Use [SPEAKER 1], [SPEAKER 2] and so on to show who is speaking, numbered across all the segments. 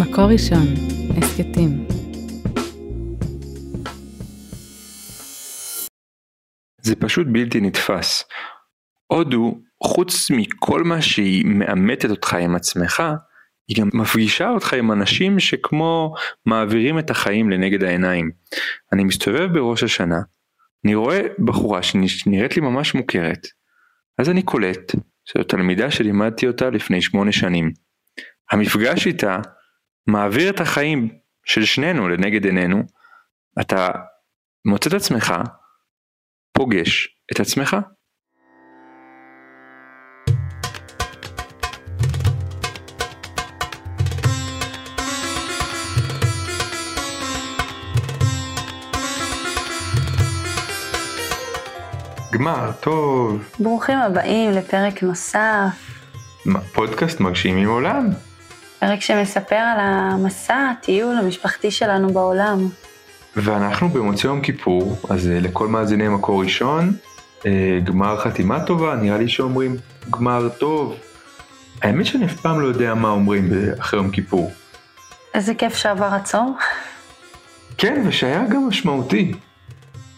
[SPEAKER 1] מקור ראשון, הסכתים.
[SPEAKER 2] זה פשוט בלתי נתפס. הודו, חוץ מכל מה שהיא מאמתת אותך עם עצמך, היא גם מפגישה אותך עם אנשים שכמו מעבירים את החיים לנגד העיניים. אני מסתובב בראש השנה, אני רואה בחורה שנראית לי ממש מוכרת, אז אני קולט שזו תלמידה שלימדתי אותה לפני שמונה שנים. המפגש איתה מעביר את החיים של שנינו לנגד עינינו, אתה מוצא את עצמך, פוגש את עצמך. גמר, טוב.
[SPEAKER 3] ברוכים הבאים לפרק נוסף.
[SPEAKER 2] פודקאסט מגשימים עולם.
[SPEAKER 3] פרק שמספר על המסע, הטיול המשפחתי שלנו בעולם.
[SPEAKER 2] ואנחנו במוצאי יום כיפור, אז אה, לכל מאזיני מקור ראשון, אה, גמר חתימה טובה, נראה לי שאומרים גמר טוב. האמת שאני אף פעם לא יודע מה אומרים אחרי יום כיפור.
[SPEAKER 3] איזה כיף שעבר הצום.
[SPEAKER 2] כן, ושהיה גם משמעותי.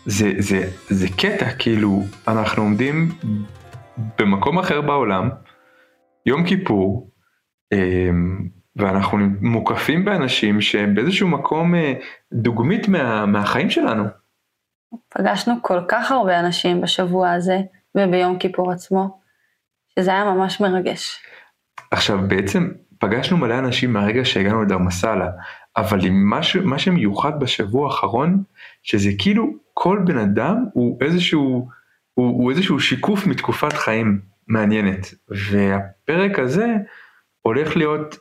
[SPEAKER 2] זה, זה, זה קטע, כאילו, אנחנו עומדים במקום אחר בעולם, יום כיפור, אמ, ואנחנו מוקפים באנשים שהם באיזשהו מקום אה, דוגמית מה, מהחיים שלנו.
[SPEAKER 3] פגשנו כל כך הרבה אנשים בשבוע הזה וביום כיפור עצמו, שזה היה ממש מרגש.
[SPEAKER 2] עכשיו בעצם פגשנו מלא אנשים מהרגע שהגענו לדרמסלה, אבל מה, ש, מה שמיוחד בשבוע האחרון, שזה כאילו כל בן אדם הוא איזשהו, הוא, הוא איזשהו שיקוף מתקופת חיים מעניינת, והפרק הזה הולך להיות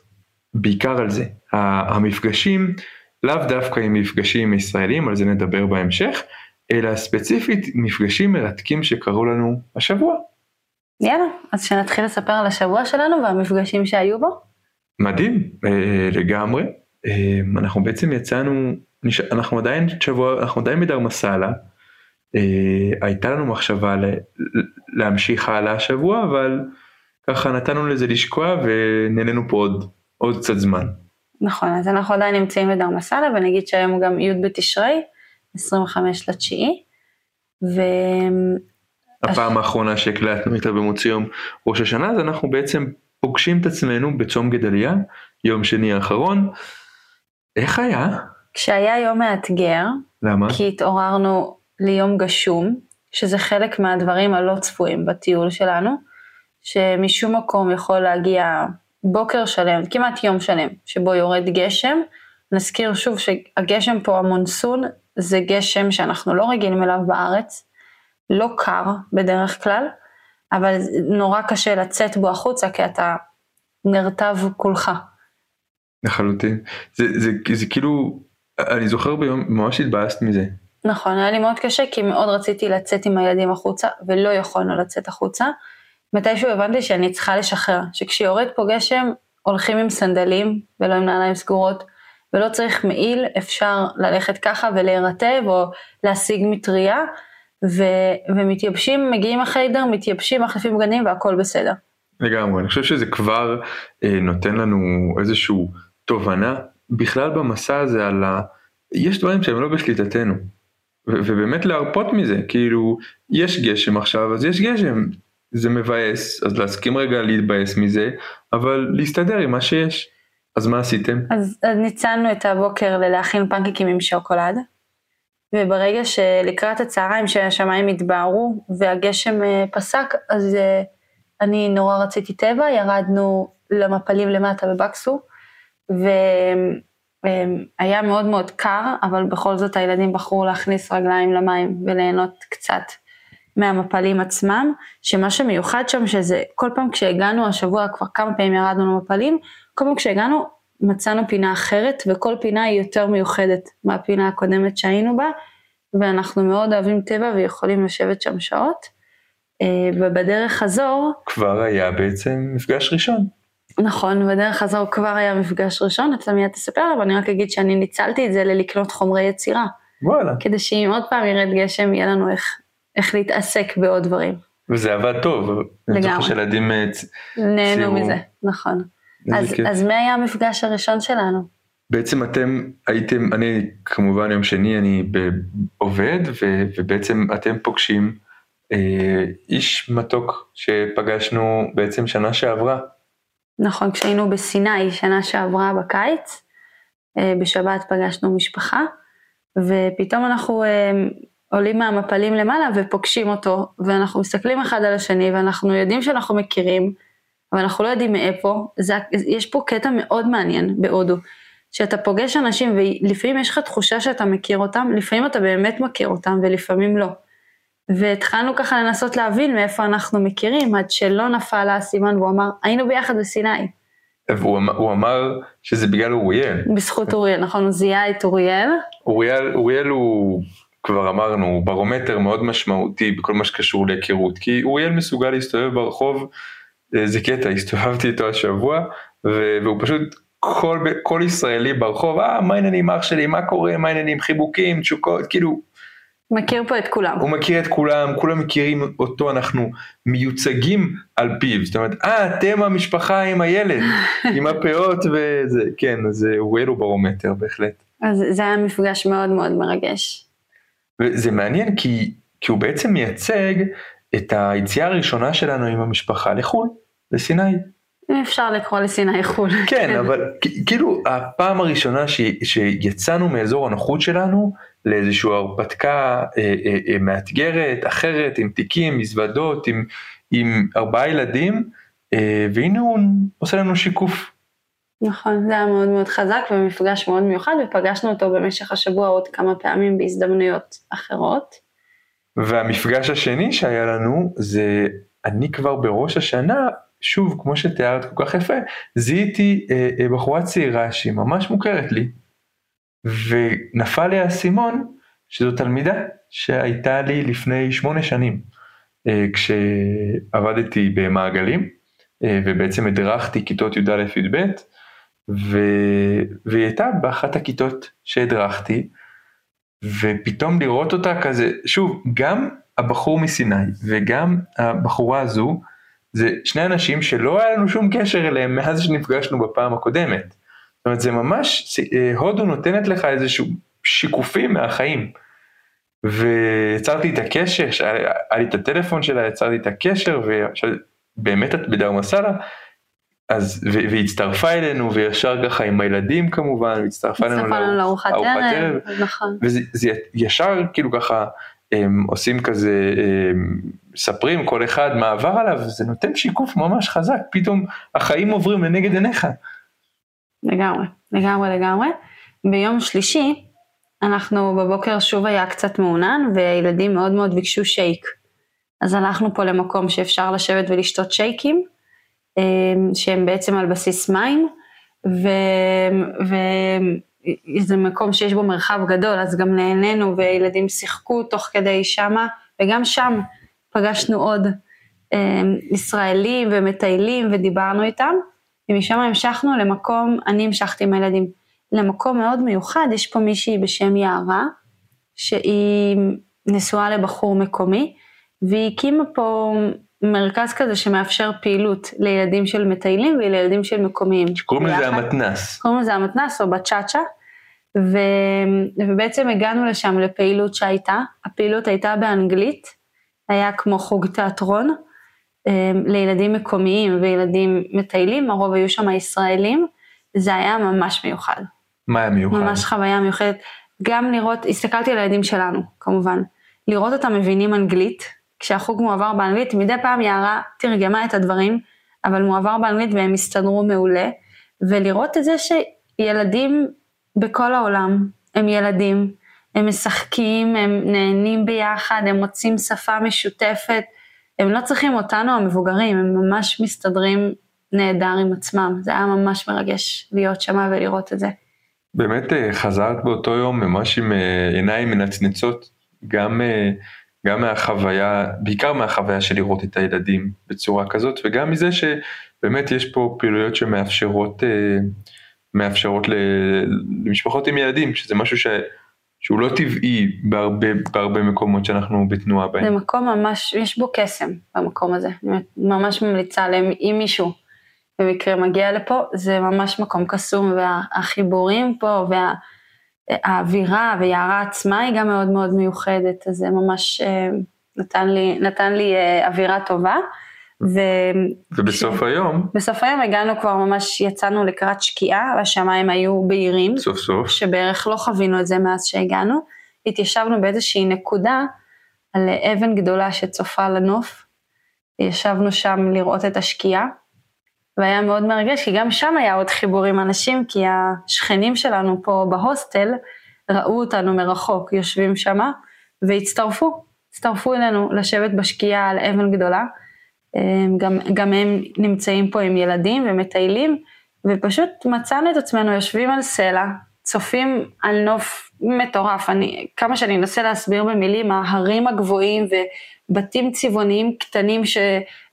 [SPEAKER 2] בעיקר על זה. המפגשים, לאו דווקא עם מפגשים ישראלים, על זה נדבר בהמשך, אלא ספציפית מפגשים מרתקים שקרו לנו השבוע.
[SPEAKER 3] יאללה, אז שנתחיל לספר על השבוע שלנו והמפגשים שהיו בו.
[SPEAKER 2] מדהים, אה, לגמרי. אה, אנחנו בעצם יצאנו, אנחנו עדיין שבוע, אנחנו עדיין בדרמסלה. אה, הייתה לנו מחשבה להמשיך הלאה השבוע, אבל ככה נתנו לזה לשקוע ונהנינו פה עוד, עוד קצת זמן.
[SPEAKER 3] נכון, אז אנחנו עדיין נמצאים בדרמסלה ונגיד שהיום הוא גם י' בתשרי, 25 לתשיעי. ו...
[SPEAKER 2] הפעם האחרונה שהקלטנו הייתה במוצאי יום ראש השנה, אז אנחנו בעצם פוגשים את עצמנו בצום גדליה, יום שני האחרון. איך היה?
[SPEAKER 3] כשהיה יום מאתגר,
[SPEAKER 2] למה?
[SPEAKER 3] כי התעוררנו ליום גשום, שזה חלק מהדברים הלא צפויים בטיול שלנו. שמשום מקום יכול להגיע בוקר שלם, כמעט יום שלם, שבו יורד גשם. נזכיר שוב שהגשם פה, המונסון, זה גשם שאנחנו לא רגילים אליו בארץ, לא קר בדרך כלל, אבל נורא קשה לצאת בו החוצה כי אתה נרטב כולך.
[SPEAKER 2] לחלוטין. זה, זה, זה, זה כאילו, אני זוכר ביום, ממש התבאסת מזה.
[SPEAKER 3] נכון, היה לי מאוד קשה כי מאוד רציתי לצאת עם הילדים החוצה ולא יכולנו לצאת החוצה. מתישהו הבנתי שאני צריכה לשחרר, שכשיורד פה גשם הולכים עם סנדלים ולא עם נעליים סגורות, ולא צריך מעיל, אפשר ללכת ככה ולהירטב או להשיג מטריה, ו- ומתייבשים, מגיעים החיידר, מתייבשים, מחליפים בגנים והכל בסדר.
[SPEAKER 2] לגמרי, אני חושב שזה כבר אה, נותן לנו איזושהי תובנה בכלל במסע הזה על ה... יש דברים שהם לא בשליטתנו. ובאמת להרפות מזה, כאילו, יש גשם עכשיו, אז יש גשם, זה מבאס, אז להסכים רגע להתבאס מזה, אבל להסתדר עם מה שיש. אז מה עשיתם?
[SPEAKER 3] אז, אז ניצלנו את הבוקר ללהכין פנקקים עם שוקולד, וברגע שלקראת הצהריים שהשמיים התבהרו והגשם uh, פסק, אז uh, אני נורא רציתי טבע, ירדנו למפלים למטה בבקסו, והיה um, מאוד מאוד קר, אבל בכל זאת הילדים בחרו להכניס רגליים למים וליהנות קצת מהמפלים עצמם, שמה שמיוחד שם שזה כל פעם כשהגענו השבוע כבר כמה פעמים ירדנו למפלים, כל פעם כשהגענו מצאנו פינה אחרת וכל פינה היא יותר מיוחדת מהפינה הקודמת שהיינו בה ואנחנו מאוד אוהבים טבע ויכולים לשבת שם שעות אה, ובדרך חזור
[SPEAKER 2] כבר היה בעצם מפגש ראשון.
[SPEAKER 3] נכון, בדרך חזור כבר היה מפגש ראשון, אתה מיד תספר, אבל אני רק אגיד שאני ניצלתי את זה ללקנות חומרי יצירה.
[SPEAKER 2] וואלה.
[SPEAKER 3] כדי שאם עוד פעם ירד גשם יהיה לנו איך איך להתעסק בעוד דברים.
[SPEAKER 2] וזה עבד טוב.
[SPEAKER 3] לגמרי.
[SPEAKER 2] אני זוכר שילדים
[SPEAKER 3] נהנו מזה, נכון. אז. אז מי היה המפגש הראשון שלנו?
[SPEAKER 2] בעצם אתם הייתם, אני כמובן יום שני אני עובד ו, ובעצם אתם פוגשים אה, איש מתוק שפגשנו בעצם שנה שעברה.
[SPEAKER 3] נכון, כשהיינו בסיני שנה שעברה בקיץ, אה, בשבת פגשנו משפחה, ופתאום אנחנו אה, עולים מהמפלים למעלה ופוגשים אותו, ואנחנו מסתכלים אחד על השני, ואנחנו יודעים שאנחנו מכירים, אבל אנחנו לא יודעים מאיפה. זה, יש פה קטע מאוד מעניין בהודו, שאתה פוגש אנשים ולפעמים יש לך תחושה שאתה מכיר אותם, לפעמים אתה באמת מכיר אותם ולפעמים לא. והתחלנו ככה לנסות להבין מאיפה אנחנו מכירים, עד שלא נפל האסימון והוא אמר, היינו ביחד בסיני.
[SPEAKER 2] והוא אמר, הוא אמר שזה בגלל אוריאל.
[SPEAKER 3] בזכות אוריאל, נכון, הוא זיהה את אוריאל.
[SPEAKER 2] אוריאל, אוריאל הוא, כבר אמרנו, הוא ברומטר מאוד משמעותי בכל מה שקשור להיכרות, כי אוריאל מסוגל להסתובב ברחוב, אה, זה קטע, הסתובבתי איתו השבוע, והוא פשוט, כל, כל ישראלי ברחוב, אה, מה העניינים אח שלי, מה קורה, מה העניינים, חיבוקים, תשוקות, כאילו,
[SPEAKER 3] מכיר פה את כולם.
[SPEAKER 2] הוא מכיר את כולם, כולם מכירים אותו, אנחנו מיוצגים על פיו, זאת אומרת, אה, אתם המשפחה עם הילד, עם הפאות וזה, כן, אז אוריאל הוא ברומטר בהחלט.
[SPEAKER 3] אז זה היה מפגש מאוד מאוד מרגש.
[SPEAKER 2] וזה מעניין כי, כי הוא בעצם מייצג את היציאה הראשונה שלנו עם המשפחה לחו"ל, לסיני.
[SPEAKER 3] אם אפשר לקרוא לסיני חו"ל.
[SPEAKER 2] כן, אבל כאילו הפעם הראשונה ש, שיצאנו מאזור הנוחות שלנו לאיזושהי הרפתקה אה, אה, אה, מאתגרת, אחרת, עם תיקים, מזוודות, עם, עם ארבעה ילדים, אה, והנה הוא עושה לנו שיקוף.
[SPEAKER 3] נכון, זה היה מאוד מאוד חזק ומפגש מאוד מיוחד, ופגשנו אותו במשך השבוע עוד כמה פעמים בהזדמנויות אחרות.
[SPEAKER 2] והמפגש השני שהיה לנו זה אני כבר בראש השנה שוב, כמו שתיארת כל כך יפה, זיהיתי אה, אה, בחורה צעירה שהיא ממש מוכרת לי, ונפל לי האסימון שזו תלמידה שהייתה לי לפני שמונה שנים, אה, כשעבדתי במעגלים, אה, ובעצם הדרכתי כיתות י"א-י"ב, והיא הייתה באחת הכיתות שהדרכתי, ופתאום לראות אותה כזה, שוב, גם הבחור מסיני וגם הבחורה הזו, זה שני אנשים שלא היה לנו שום קשר אליהם מאז שנפגשנו בפעם הקודמת. זאת אומרת זה ממש, הודו נותנת לך איזשהו שיקופים מהחיים. ויצרתי את הקשר, היה לי את הטלפון שלה, יצרתי את הקשר, ובאמת את בדרמסלה, אז, והיא הצטרפה אלינו, וישר ככה עם הילדים כמובן, והצטרפה
[SPEAKER 3] אלינו לארוחת ערב, נכון.
[SPEAKER 2] וזה ישר כאילו ככה, הם עושים כזה, הם מספרים כל אחד מה עבר עליו, זה נותן שיקוף ממש חזק, פתאום החיים עוברים לנגד עיניך.
[SPEAKER 3] לגמרי, לגמרי לגמרי. ביום שלישי, אנחנו בבוקר שוב היה קצת מעונן, והילדים מאוד מאוד ביקשו שייק. אז הלכנו פה למקום שאפשר לשבת ולשתות שייקים, שהם בעצם על בסיס מים, ו... ו... זה מקום שיש בו מרחב גדול, אז גם נהנינו וילדים שיחקו תוך כדי שמה, וגם שם פגשנו עוד אה, ישראלים ומטיילים ודיברנו איתם, ומשם המשכנו למקום, אני המשכתי עם הילדים, למקום מאוד מיוחד, יש פה מישהי בשם יערה, שהיא נשואה לבחור מקומי, והיא הקימה פה מרכז כזה שמאפשר פעילות לילדים של מטיילים ולילדים של מקומיים.
[SPEAKER 2] שקוראים לזה המתנס.
[SPEAKER 3] קוראים לזה המתנס או בצ'אצ'ה, ו... ובעצם הגענו לשם לפעילות שהייתה, הפעילות הייתה באנגלית, היה כמו חוג תיאטרון אמ, לילדים מקומיים וילדים מטיילים, הרוב היו שם ישראלים, זה היה ממש מיוחד.
[SPEAKER 2] מה היה מיוחד?
[SPEAKER 3] ממש חוויה מיוחדת. גם לראות, הסתכלתי על הילדים שלנו, כמובן, לראות אותם מבינים אנגלית, כשהחוג מועבר באנגלית, מדי פעם יערה תרגמה את הדברים, אבל מועבר באנגלית והם הסתדרו מעולה, ולראות את זה שילדים בכל העולם הם ילדים, הם משחקים, הם נהנים ביחד, הם מוצאים שפה משותפת, הם לא צריכים אותנו המבוגרים, הם ממש מסתדרים נהדר עם עצמם, זה היה ממש מרגש להיות שמה ולראות את זה.
[SPEAKER 2] באמת אה, חזרת באותו יום ממש עם אה, עיניים מנצנצות, גם, אה, גם מהחוויה, בעיקר מהחוויה של לראות את הילדים בצורה כזאת, וגם מזה שבאמת יש פה פעילויות שמאפשרות מאפשרות למשפחות עם ילדים, שזה משהו ש... שהוא לא טבעי בהרבה, בהרבה מקומות שאנחנו בתנועה בהם.
[SPEAKER 3] זה מקום ממש, יש בו קסם במקום הזה, ממש ממליצה עליהם, אם מישהו במקרה מגיע לפה, זה ממש מקום קסום, והחיבורים פה, והאווירה ויערה עצמה היא גם מאוד מאוד מיוחדת, אז זה ממש אה, נתן לי, נתן לי אה, אווירה טובה. ו...
[SPEAKER 2] ובסוף ש... היום?
[SPEAKER 3] בסוף היום הגענו כבר ממש, יצאנו לקראת שקיעה, והשמיים היו בהירים.
[SPEAKER 2] סוף סוף.
[SPEAKER 3] שבערך לא חווינו את זה מאז שהגענו. התיישבנו באיזושהי נקודה על אבן גדולה שצופה לנוף. ישבנו שם לראות את השקיעה, והיה מאוד מרגש, כי גם שם היה עוד חיבור עם אנשים, כי השכנים שלנו פה בהוסטל ראו אותנו מרחוק, יושבים שמה, והצטרפו, הצטרפו אלינו לשבת בשקיעה על אבן גדולה. גם, גם הם נמצאים פה עם ילדים ומטיילים, ופשוט מצאנו את עצמנו יושבים על סלע, צופים על נוף מטורף. אני, כמה שאני אנסה להסביר במילים, ההרים הגבוהים ובתים צבעוניים קטנים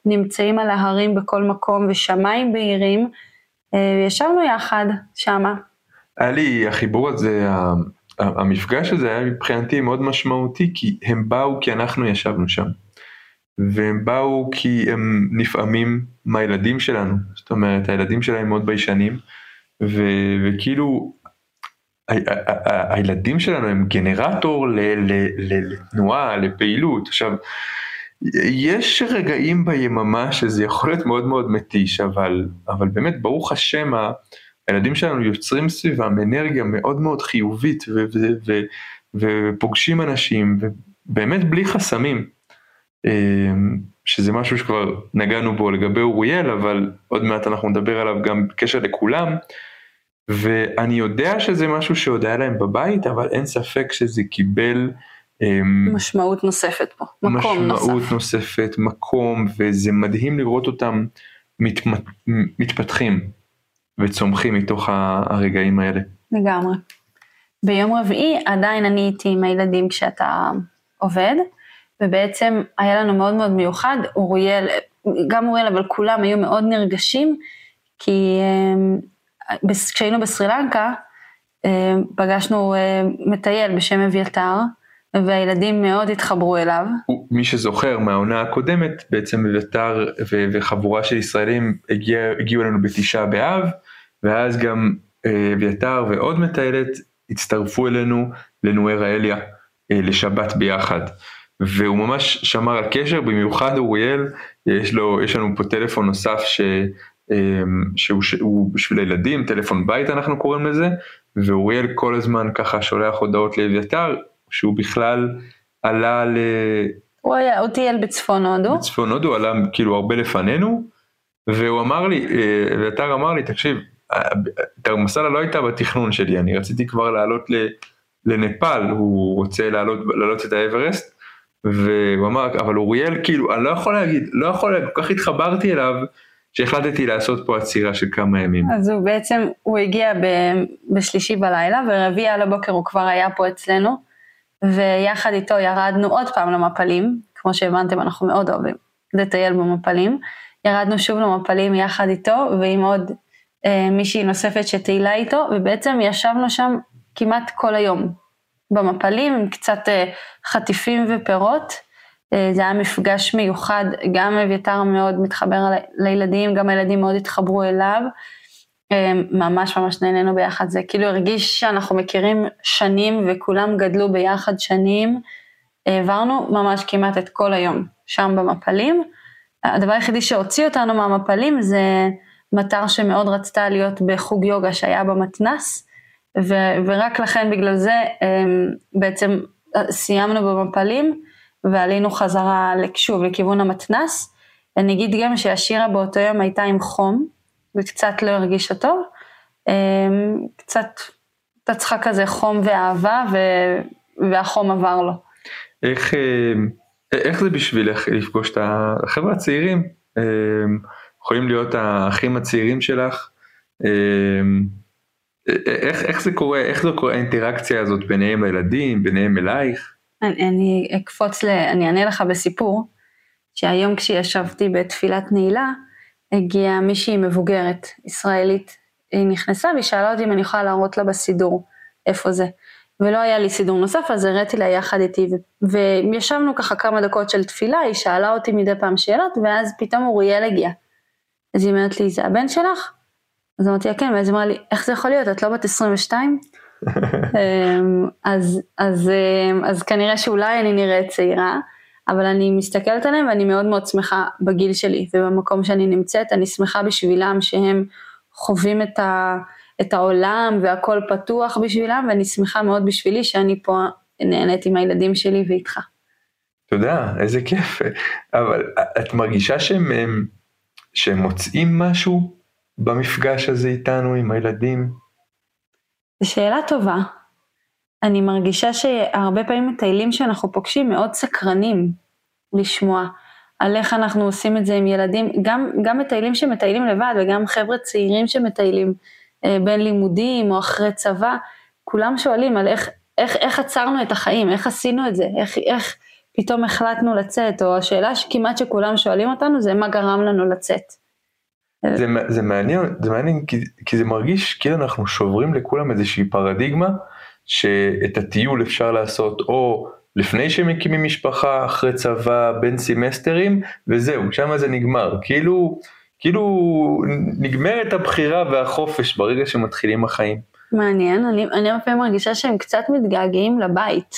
[SPEAKER 3] שנמצאים על ההרים בכל מקום ושמיים בהירים, אה, ישבנו יחד שמה.
[SPEAKER 2] היה לי החיבור הזה, המפגש הזה היה מבחינתי מאוד משמעותי, כי הם באו כי אנחנו ישבנו שם. והם באו כי הם נפעמים מהילדים שלנו, זאת אומרת הילדים שלהם מאוד ביישנים, ו- וכאילו הילדים שלנו הם גנרטור לתנועה, לפעילות. עכשיו, יש רגעים ביממה שזה יכול להיות מאוד מאוד מתיש, אבל, אבל באמת ברוך השם הילדים שלנו יוצרים סביבם אנרגיה מאוד מאוד חיובית ו, ו, ו, ופוגשים אנשים, ובאמת בלי חסמים. אמ, שזה משהו שכבר נגענו בו לגבי אוריאל, אבל עוד מעט אנחנו נדבר עליו גם בקשר לכולם. ואני יודע שזה משהו שעוד היה להם בבית, אבל אין ספק שזה קיבל...
[SPEAKER 3] אמ, משמעות נוספת פה, מקום
[SPEAKER 2] נוסף. משמעות נוספת, מקום, וזה מדהים לראות אותם מת, מתפתחים וצומחים מתוך הרגעים האלה.
[SPEAKER 3] לגמרי. ביום רביעי עדיין אני הייתי עם הילדים כשאתה עובד, ובעצם היה לנו מאוד מאוד מיוחד, אוריאל, גם אוריאל אבל כולם היו מאוד נרגשים, כי אמ, כשהיינו בסרי לנקה, אמ, פגשנו מטייל בשם אביתר, והילדים מאוד התחברו אליו.
[SPEAKER 2] מי שזוכר מהעונה הקודמת, בעצם אביתר וחבורה של ישראלים הגיע, הגיעו אלינו בתשעה באב, ואז גם אה, אביתר ועוד מטיילת הצטרפו אלינו לנוער האליה אה, לשבת ביחד. והוא ממש שמר על קשר, במיוחד אוריאל, יש לו, יש לנו פה טלפון נוסף ש, אמ, שהוא, שהוא בשביל הילדים, טלפון בית אנחנו קוראים לזה, ואוריאל כל הזמן ככה שולח הודעות לאביתר, שהוא בכלל עלה ל...
[SPEAKER 3] הוא היה, הוא טייל בצפון הודו.
[SPEAKER 2] בצפון הודו, עלה כאילו הרבה לפנינו, והוא אמר לי, אה, אביתר אמר לי, תקשיב, תרמסלה לא הייתה בתכנון שלי, אני רציתי כבר לעלות לנפאל, הוא רוצה לעלות, לעלות את האברסט, והוא אמר, אבל אוריאל, כאילו, אני לא יכול להגיד, לא יכול להגיד, כל כך התחברתי אליו, שהחלטתי לעשות פה עצירה של כמה ימים.
[SPEAKER 3] אז הוא בעצם, הוא הגיע ב, בשלישי בלילה, ורביעי על הבוקר הוא כבר היה פה אצלנו, ויחד איתו ירדנו עוד פעם למפלים, כמו שהבנתם, אנחנו מאוד אוהבים לטייל במפלים. ירדנו שוב למפלים יחד איתו, ועם עוד אה, מישהי נוספת שטיילה איתו, ובעצם ישבנו שם כמעט כל היום. במפלים עם קצת אה, חטיפים ופירות. אה, זה היה מפגש מיוחד, גם אביתר מאוד מתחבר לילדים, גם הילדים מאוד התחברו אליו. אה, ממש ממש נהנינו ביחד, זה כאילו הרגיש שאנחנו מכירים שנים וכולם גדלו ביחד שנים. העברנו ממש כמעט את כל היום שם במפלים. הדבר היחידי שהוציא אותנו מהמפלים זה מטר שמאוד רצתה להיות בחוג יוגה שהיה במתנס. ו- ורק לכן בגלל זה אמ, בעצם סיימנו במפלים ועלינו חזרה שוב לכיוון המתנס. אני אגיד גם שהשירה באותו יום הייתה עם חום וקצת לא הרגישה טוב, אמ, קצת אתה צריכה כזה חום ואהבה ו- והחום עבר לו.
[SPEAKER 2] איך, אמ, איך זה בשבילך לפגוש את החבר'ה הצעירים? יכולים להיות האחים הצעירים שלך? איך, איך זה קורה, איך זה קורה האינטראקציה הזאת ביניהם לילדים, ביניהם אלייך?
[SPEAKER 3] אני, אני אקפוץ, ל, אני אענה לך בסיפור, שהיום כשישבתי בתפילת נעילה, הגיעה מישהי מבוגרת, ישראלית, היא נכנסה והיא שאלה אותי אם אני יכולה להראות לה בסידור איפה זה. ולא היה לי סידור נוסף, אז הראיתי לה יחד איתי, וישבנו ככה כמה דקות של תפילה, היא שאלה אותי מדי פעם שאלות, ואז פתאום אוריאל הגיע. אז היא אומרת לי, זה הבן שלך? אז אמרתי לה, כן, ואז היא אמרה לי, איך זה יכול להיות, את לא בת 22? אמ, אז, אז, אמ, אז כנראה שאולי אני נראית צעירה, אבל אני מסתכלת עליהם ואני מאוד מאוד שמחה בגיל שלי ובמקום שאני נמצאת, אני שמחה בשבילם שהם חווים את, ה, את העולם והכל פתוח בשבילם, ואני שמחה מאוד בשבילי שאני פה נהנית עם הילדים שלי ואיתך.
[SPEAKER 2] תודה, איזה כיף. אבל את מרגישה שהם, שהם מוצאים משהו במפגש הזה איתנו, עם הילדים?
[SPEAKER 3] זו שאלה טובה. אני מרגישה שהרבה פעמים מטיילים שאנחנו פוגשים מאוד סקרנים לשמוע על איך אנחנו עושים את זה עם ילדים, גם, גם מטיילים שמטיילים לבד וגם חבר'ה צעירים שמטיילים אה, בין לימודים או אחרי צבא, כולם שואלים על איך, איך, איך עצרנו את החיים, איך עשינו את זה, איך, איך פתאום החלטנו לצאת, או השאלה שכמעט שכולם שואלים אותנו זה מה גרם לנו לצאת.
[SPEAKER 2] זה, זה מעניין, זה מעניין כי, כי זה מרגיש כאילו אנחנו שוברים לכולם איזושהי פרדיגמה שאת הטיול אפשר לעשות או לפני שמקימים משפחה, אחרי צבא, בין סמסטרים וזהו, שם זה נגמר, כאילו, כאילו נגמרת הבחירה והחופש ברגע שמתחילים החיים.
[SPEAKER 3] מעניין, אני, אני הרבה פעמים מרגישה שהם קצת מתגעגעים לבית,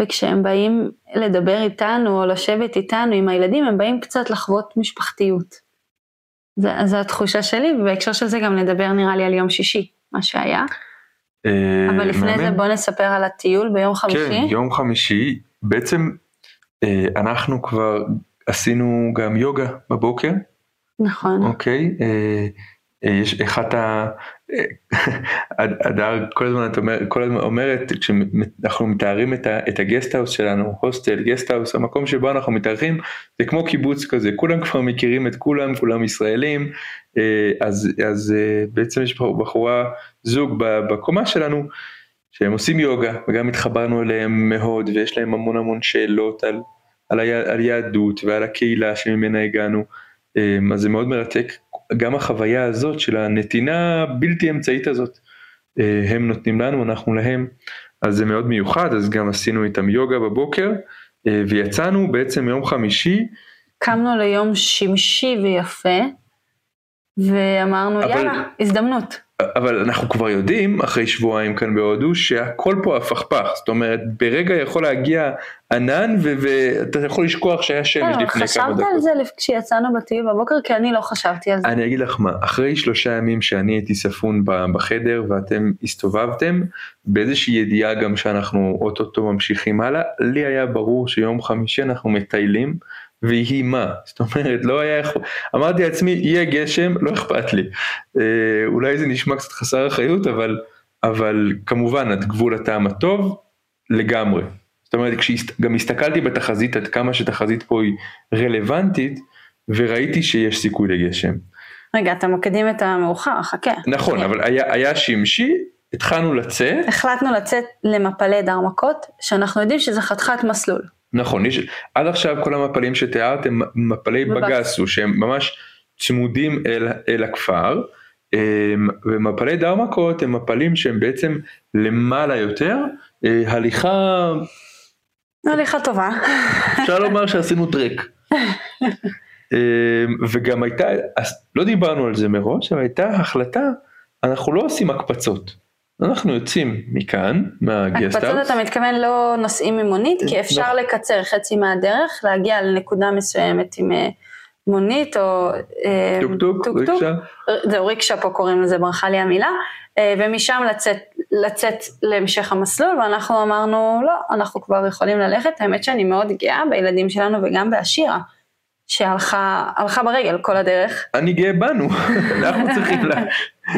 [SPEAKER 3] וכשהם באים לדבר איתנו או לשבת איתנו עם הילדים, הם באים קצת לחוות משפחתיות. זו התחושה שלי, ובהקשר של זה גם נדבר נראה לי על יום שישי, מה שהיה.
[SPEAKER 2] אה,
[SPEAKER 3] אבל לפני זה בוא נספר על הטיול ביום חמישי.
[SPEAKER 2] כן, יום חמישי, בעצם אה, אנחנו כבר עשינו גם יוגה בבוקר.
[SPEAKER 3] נכון.
[SPEAKER 2] אוקיי, אה, יש אחת ה... הדר כל הזמן את אומר, כל הזמן אומרת כשאנחנו מתארים את, את הגסטהאוס שלנו, הוסטל, גסטהאוס, המקום שבו אנחנו מתארחים, זה כמו קיבוץ כזה, כולם כבר מכירים את כולם, כולם ישראלים, אה, אז, אז אה, בעצם יש בחורה, זוג בקומה שלנו, שהם עושים יוגה, וגם התחברנו אליהם מאוד, ויש להם המון המון שאלות על, על, ה, על יהדות ועל הקהילה שממנה הגענו, אה, אז זה מאוד מרתק. גם החוויה הזאת של הנתינה הבלתי אמצעית הזאת, אה, הם נותנים לנו, אנחנו להם, אז זה מאוד מיוחד, אז גם עשינו איתם יוגה בבוקר, אה, ויצאנו בעצם יום חמישי.
[SPEAKER 3] קמנו ליום שמשי ויפה, ואמרנו אבל... יאללה, הזדמנות.
[SPEAKER 2] אבל אנחנו כבר יודעים אחרי שבועיים כאן בהודו שהכל פה הפכפך זאת אומרת ברגע יכול להגיע ענן ואתה יכול לשכוח שהיה שמש
[SPEAKER 3] לפני
[SPEAKER 2] כמה דקות.
[SPEAKER 3] חשבת על זה כשיצאנו בטיול בבוקר כי אני לא חשבתי על זה.
[SPEAKER 2] אני אגיד לך מה אחרי שלושה ימים שאני הייתי ספון בחדר ואתם הסתובבתם באיזושהי ידיעה גם שאנחנו אוטוטו ממשיכים הלאה לי היה ברור שיום חמישי אנחנו מטיילים ויהי מה, זאת אומרת לא היה יכול, אמרתי לעצמי יהיה גשם לא אכפת לי, אה, אולי זה נשמע קצת חסר אחריות אבל, אבל כמובן עד גבול הטעם הטוב לגמרי, זאת אומרת כשגם הסתכלתי בתחזית עד כמה שתחזית פה היא רלוונטית וראיתי שיש סיכוי לגשם.
[SPEAKER 3] רגע אתה מקדים את המאוחר חכה.
[SPEAKER 2] נכון אבל היה, היה שמשי התחלנו לצאת.
[SPEAKER 3] החלטנו לצאת למפלי דרמקות שאנחנו יודעים שזה חתיכת מסלול.
[SPEAKER 2] נכון, יש, עד עכשיו כל המפלים שתיארת הם מפלי בגסו שהם ממש צמודים אל, אל הכפר אמ, ומפלי דרמקות הם מפלים שהם בעצם למעלה יותר, אה, הליכה...
[SPEAKER 3] הליכה טובה.
[SPEAKER 2] אפשר לומר שעשינו טרק. אמ, וגם הייתה, לא דיברנו על זה מראש, אבל הייתה החלטה, אנחנו לא עושים הקפצות. אנחנו יוצאים מכאן, מהגסטהאוס.
[SPEAKER 3] הקפצות אתה מתכוון לא נוסעים עם מונית, כי אפשר לא. לקצר חצי מהדרך, להגיע לנקודה מסוימת עם אה, מונית או
[SPEAKER 2] אה, טוק טוק, ריקשה.
[SPEAKER 3] זהו, ריקשה פה קוראים לזה, ברחה לי המילה, אה, ומשם לצאת, לצאת להמשך המסלול, ואנחנו אמרנו, לא, אנחנו כבר יכולים ללכת, האמת שאני מאוד גאה בילדים שלנו וגם באשירה. שהלכה ברגל כל הדרך.
[SPEAKER 2] אני גאה בנו, אנחנו צריכים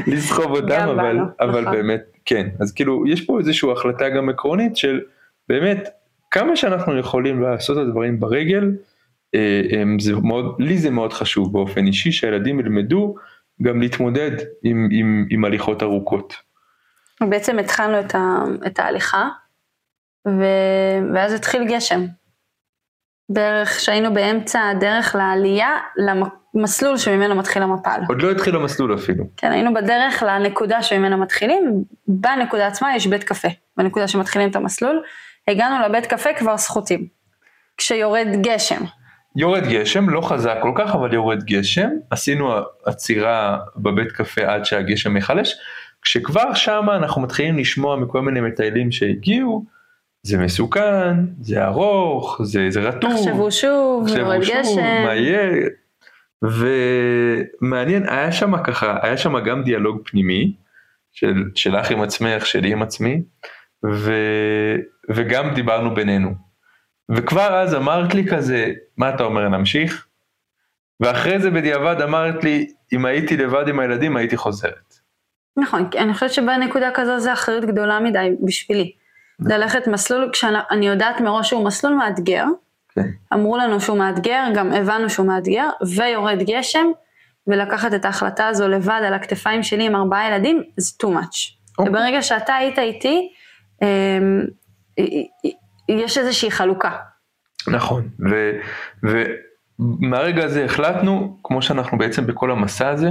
[SPEAKER 2] לסחוב אותם, אבל, אבל נכון. באמת, כן, אז כאילו, יש פה איזושהי החלטה גם עקרונית של באמת, כמה שאנחנו יכולים לעשות את הדברים ברגל, אה, זה מאוד, לי זה מאוד חשוב באופן אישי, שהילדים ילמדו גם להתמודד עם, עם, עם הליכות ארוכות.
[SPEAKER 3] בעצם התחלנו את, ה, את ההליכה, ו, ואז התחיל גשם. בערך שהיינו באמצע הדרך לעלייה למסלול שממנו מתחיל המפל.
[SPEAKER 2] עוד לא התחיל המסלול אפילו.
[SPEAKER 3] כן, היינו בדרך לנקודה שממנו מתחילים, בנקודה עצמה יש בית קפה, בנקודה שמתחילים את המסלול, הגענו לבית קפה כבר סחוטים, כשיורד גשם.
[SPEAKER 2] יורד גשם, לא חזק כל כך, אבל יורד גשם, עשינו עצירה בבית קפה עד שהגשם ייחלש, כשכבר שמה אנחנו מתחילים לשמוע מכל מיני מטיילים שהגיעו, זה מסוכן, זה ארוך, זה, זה רטוב,
[SPEAKER 3] תחשבו שוב, יורד גשם.
[SPEAKER 2] מה יהיה, ומעניין, היה שם ככה, היה שם גם דיאלוג פנימי, של, שלך עם עצמך, שלי עם עצמי, ו, וגם דיברנו בינינו. וכבר אז אמרת לי כזה, מה אתה אומר, נמשיך? ואחרי זה בדיעבד אמרת לי, אם הייתי לבד עם הילדים הייתי חוזרת.
[SPEAKER 3] נכון, אני חושבת שבנקודה כזו זה אחריות גדולה מדי בשבילי. ללכת מסלול, כשאני יודעת מראש שהוא מסלול מאתגר,
[SPEAKER 2] כן.
[SPEAKER 3] אמרו לנו שהוא מאתגר, גם הבנו שהוא מאתגר, ויורד גשם, ולקחת את ההחלטה הזו לבד על הכתפיים שלי עם ארבעה ילדים, זה too much.
[SPEAKER 2] אוקיי.
[SPEAKER 3] וברגע שאתה היית איתי, אמ, יש איזושהי חלוקה.
[SPEAKER 2] נכון, ו, ומהרגע הזה החלטנו, כמו שאנחנו בעצם בכל המסע הזה,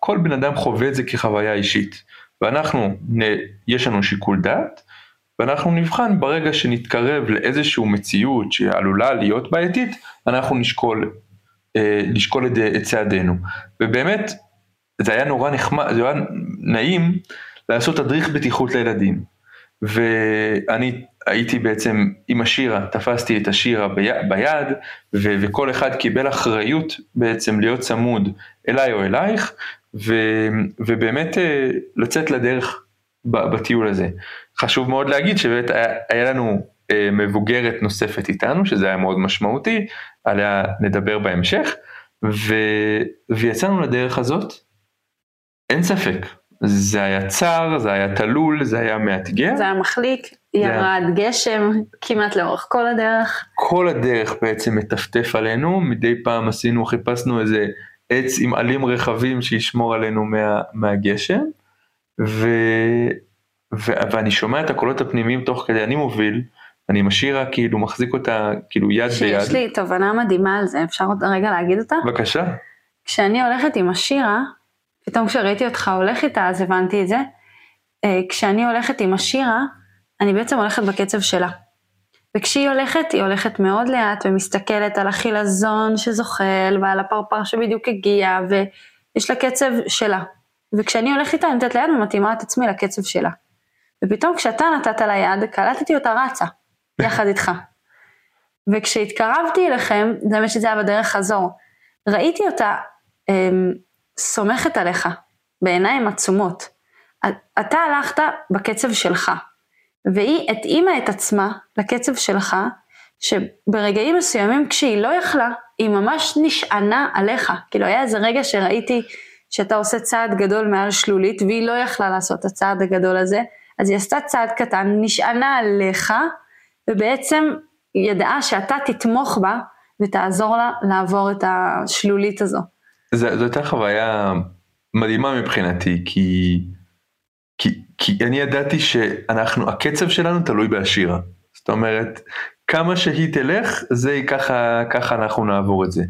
[SPEAKER 2] כל בן אדם חווה את זה כחוויה אישית. ואנחנו, יש לנו שיקול דעת, ואנחנו נבחן ברגע שנתקרב לאיזושהי מציאות שעלולה להיות בעייתית, אנחנו נשקול, אה, לשקול את, את צעדינו. ובאמת, זה היה נורא נחמד, זה היה נעים לעשות תדריך בטיחות לילדים. ואני הייתי בעצם עם השירה, תפסתי את השירה בי, ביד, ו, וכל אחד קיבל אחריות בעצם להיות צמוד אליי או אלייך, ו, ובאמת אה, לצאת לדרך בטיול הזה. חשוב מאוד להגיד שבאמת היה, היה לנו אה, מבוגרת נוספת איתנו, שזה היה מאוד משמעותי, עליה נדבר בהמשך, ו, ויצאנו לדרך הזאת, אין ספק, זה היה צר, זה היה תלול, זה היה מאתגר.
[SPEAKER 3] זה היה מחליק, ירד היה... גשם כמעט לאורך כל הדרך.
[SPEAKER 2] כל הדרך בעצם מטפטף עלינו, מדי פעם עשינו, חיפשנו איזה עץ עם עלים רחבים שישמור עלינו מה, מהגשם, ו, ו, ואני שומע את הקולות הפנימיים תוך כדי, אני מוביל, אני משאירה כאילו מחזיק אותה כאילו יד
[SPEAKER 3] שיש
[SPEAKER 2] ביד.
[SPEAKER 3] שיש לי תובנה מדהימה על זה, אפשר עוד רגע להגיד אותה?
[SPEAKER 2] בבקשה.
[SPEAKER 3] כשאני הולכת עם השירה, פתאום כשראיתי אותך הולך איתה אז הבנתי את זה, אה, כשאני הולכת עם השירה, אני בעצם הולכת בקצב שלה. וכשהיא הולכת, היא הולכת מאוד לאט ומסתכלת על החילזון שזוחל ועל הפרפר שבדיוק הגיע ויש לה קצב שלה. וכשאני הולכת איתה אני נותנת ליד ומתאימה את עצמי לקצב שלה. ופתאום כשאתה נתת לה יד, קלטתי אותה רצה, יחד איתך. וכשהתקרבתי אליכם, זה באמת שזה היה בדרך חזור, ראיתי אותה אמ, סומכת עליך, בעיניים עצומות. אתה הלכת בקצב שלך, והיא התאימה את עצמה לקצב שלך, שברגעים מסוימים כשהיא לא יכלה, היא ממש נשענה עליך. כאילו היה איזה רגע שראיתי שאתה עושה צעד גדול מעל שלולית, והיא לא יכלה לעשות את הצעד הגדול הזה, אז היא עשתה צעד קטן, נשענה עליך, ובעצם ידעה שאתה תתמוך בה ותעזור לה לעבור את השלולית הזו.
[SPEAKER 2] זו הייתה חוויה מדהימה מבחינתי, כי, כי, כי אני ידעתי שאנחנו, הקצב שלנו תלוי בהשירה. זאת אומרת, כמה שהיא תלך, זה ככה, ככה אנחנו נעבור את זה.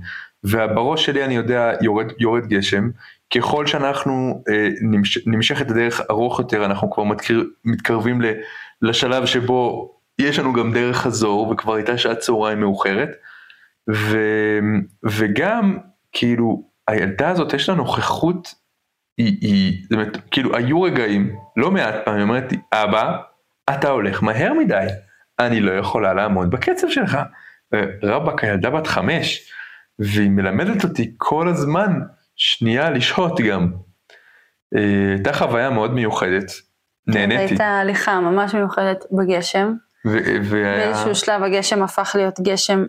[SPEAKER 2] ובראש שלי אני יודע, יורד, יורד גשם, ככל שאנחנו אה, נמש, נמשך את הדרך ארוך יותר, אנחנו כבר מתקר, מתקרבים ל, לשלב שבו יש לנו גם דרך חזור, וכבר הייתה שעת צהריים מאוחרת, ו, וגם, כאילו, הילדה הזאת יש לה נוכחות, היא, היא, זאת אומרת, כאילו היו רגעים, לא מעט פעמים, אומרת לי, אבא, אתה הולך מהר מדי, אני לא יכולה לעמוד בקצב שלך. רבאק, הילדה בת חמש, והיא מלמדת אותי כל הזמן, שנייה לשהות גם. אה, הייתה חוויה מאוד מיוחדת, נהניתי.
[SPEAKER 3] הייתה הליכה ממש מיוחדת בגשם.
[SPEAKER 2] והיה...
[SPEAKER 3] באיזשהו שלב הגשם הפך להיות גשם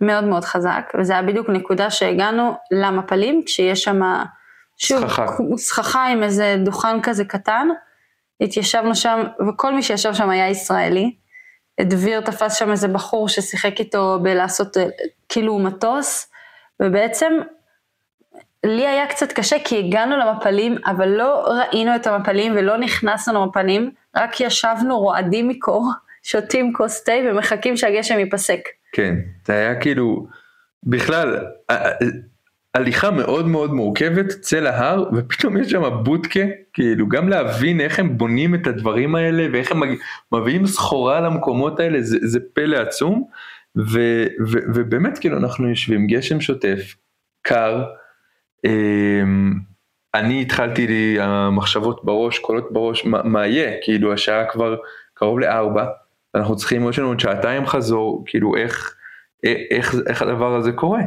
[SPEAKER 3] מאוד מאוד חזק, וזה היה בדיוק נקודה שהגענו למפלים, כשיש שם, שוב,
[SPEAKER 2] סככה.
[SPEAKER 3] סככה עם איזה דוכן כזה קטן, התיישבנו שם, וכל מי שישב שם היה ישראלי. דביר תפס שם איזה בחור ששיחק איתו בלעשות אה, כאילו מטוס, ובעצם לי היה קצת קשה כי הגענו למפלים, אבל לא ראינו את המפלים ולא נכנסנו למפלים, רק ישבנו רועדים מקור, שותים כוס תה ומחכים שהגשם ייפסק.
[SPEAKER 2] כן, זה היה כאילו, בכלל, הליכה מאוד מאוד מורכבת, צא להר, ופתאום יש שם בודקה, כאילו גם להבין איך הם בונים את הדברים האלה, ואיך הם מביאים סחורה למקומות האלה, זה, זה פלא עצום, ו- ו- ובאמת כאילו אנחנו יושבים גשם שוטף, קר, אני התחלתי לי המחשבות בראש, קולות בראש, מה, מה יהיה, כאילו השעה כבר קרוב לארבע, אנחנו צריכים, יש לנו עוד שעתיים חזור, כאילו איך, איך, איך הדבר הזה קורה.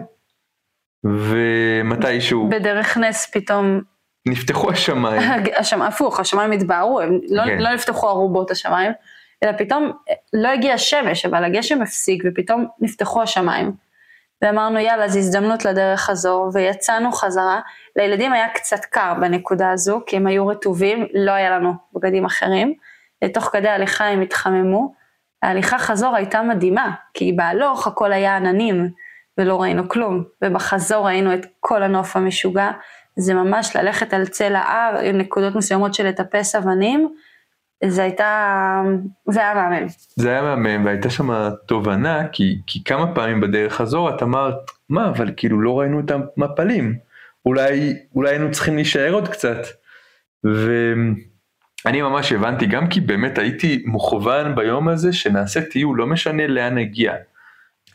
[SPEAKER 2] ומתישהו
[SPEAKER 3] בדרך נס פתאום,
[SPEAKER 2] נפתחו השמיים,
[SPEAKER 3] השמ... הפוך, השמיים התבהרו, הם לא,
[SPEAKER 2] כן.
[SPEAKER 3] לא נפתחו ארובות השמיים, אלא פתאום לא הגיע שמש, אבל הגשם הפסיק ופתאום נפתחו השמיים. ואמרנו יאללה זו הזדמנות לדרך חזור ויצאנו חזרה. לילדים היה קצת קר בנקודה הזו כי הם היו רטובים, לא היה לנו בגדים אחרים. תוך כדי ההליכה הם התחממו. ההליכה חזור הייתה מדהימה כי בהלוך הכל היה עננים ולא ראינו כלום ובחזור ראינו את כל הנוף המשוגע. זה ממש ללכת על צל ההר, עם נקודות מסוימות של לטפס אבנים. זה הייתה, זה היה מהמם.
[SPEAKER 2] זה היה מהמם והייתה שם תובנה כי, כי כמה פעמים בדרך חזור את אמרת מה אבל כאילו לא ראינו את המפלים אולי אולי היינו צריכים להישאר עוד קצת. ואני ממש הבנתי גם כי באמת הייתי מוכוון ביום הזה שנעשה טיול לא משנה לאן נגיע.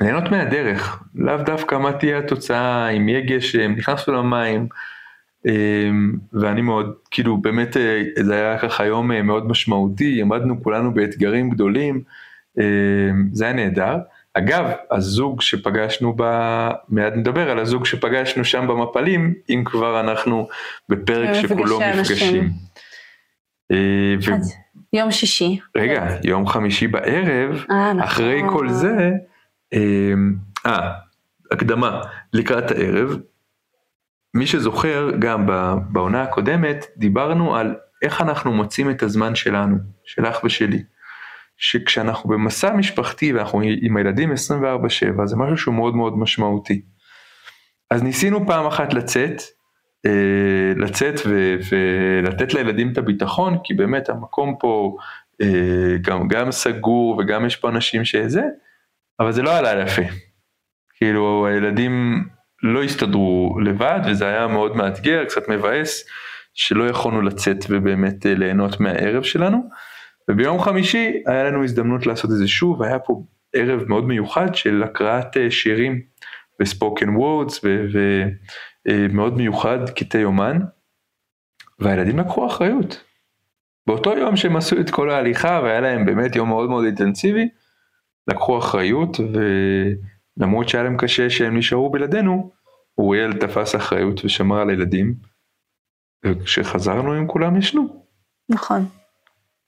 [SPEAKER 2] ליהנות מהדרך לאו דווקא מה תהיה התוצאה אם יהיה גשם נכנסנו למים. אמ, ואני מאוד כאילו באמת אה, זה היה ככה יום אה, מאוד משמעותי עמדנו כולנו באתגרים גדולים אמ, זה היה נהדר אגב הזוג שפגשנו ב... מיד נדבר על הזוג שפגשנו שם במפלים אם כבר אנחנו בפרק
[SPEAKER 3] מפגשי
[SPEAKER 2] שכולו. מפגשים. אה, ו-
[SPEAKER 3] יום שישי.
[SPEAKER 2] רגע יום חמישי בערב
[SPEAKER 3] אה, נכון.
[SPEAKER 2] אחרי כל זה, אמ, אה, הקדמה, לקראת הערב, מי שזוכר, גם בעונה הקודמת, דיברנו על איך אנחנו מוצאים את הזמן שלנו, שלך ושלי. שכשאנחנו במסע משפחתי ואנחנו עם הילדים 24/7, זה משהו שהוא מאוד מאוד משמעותי. אז ניסינו פעם אחת לצאת, אה, לצאת ו- ולתת לילדים את הביטחון, כי באמת המקום פה אה, גם, גם סגור וגם יש פה אנשים שזה, אבל זה לא עלה יפה. כאילו הילדים לא הסתדרו לבד וזה היה מאוד מאתגר, קצת מבאס, שלא יכולנו לצאת ובאמת אה, ליהנות מהערב שלנו. וביום חמישי היה לנו הזדמנות לעשות את זה שוב, היה פה ערב מאוד מיוחד של הקראת אה, שירים וספוקן וורדס ומאוד מיוחד קטעי אומן, והילדים לקחו אחריות. באותו יום שהם עשו את כל ההליכה והיה להם באמת יום מאוד מאוד אינטנסיבי, לקחו אחריות ולמרות שהיה להם קשה שהם נשארו בלעדינו, אוריאל תפס אחריות ושמר על הילדים, וכשחזרנו הם כולם ישנו,
[SPEAKER 3] נכון.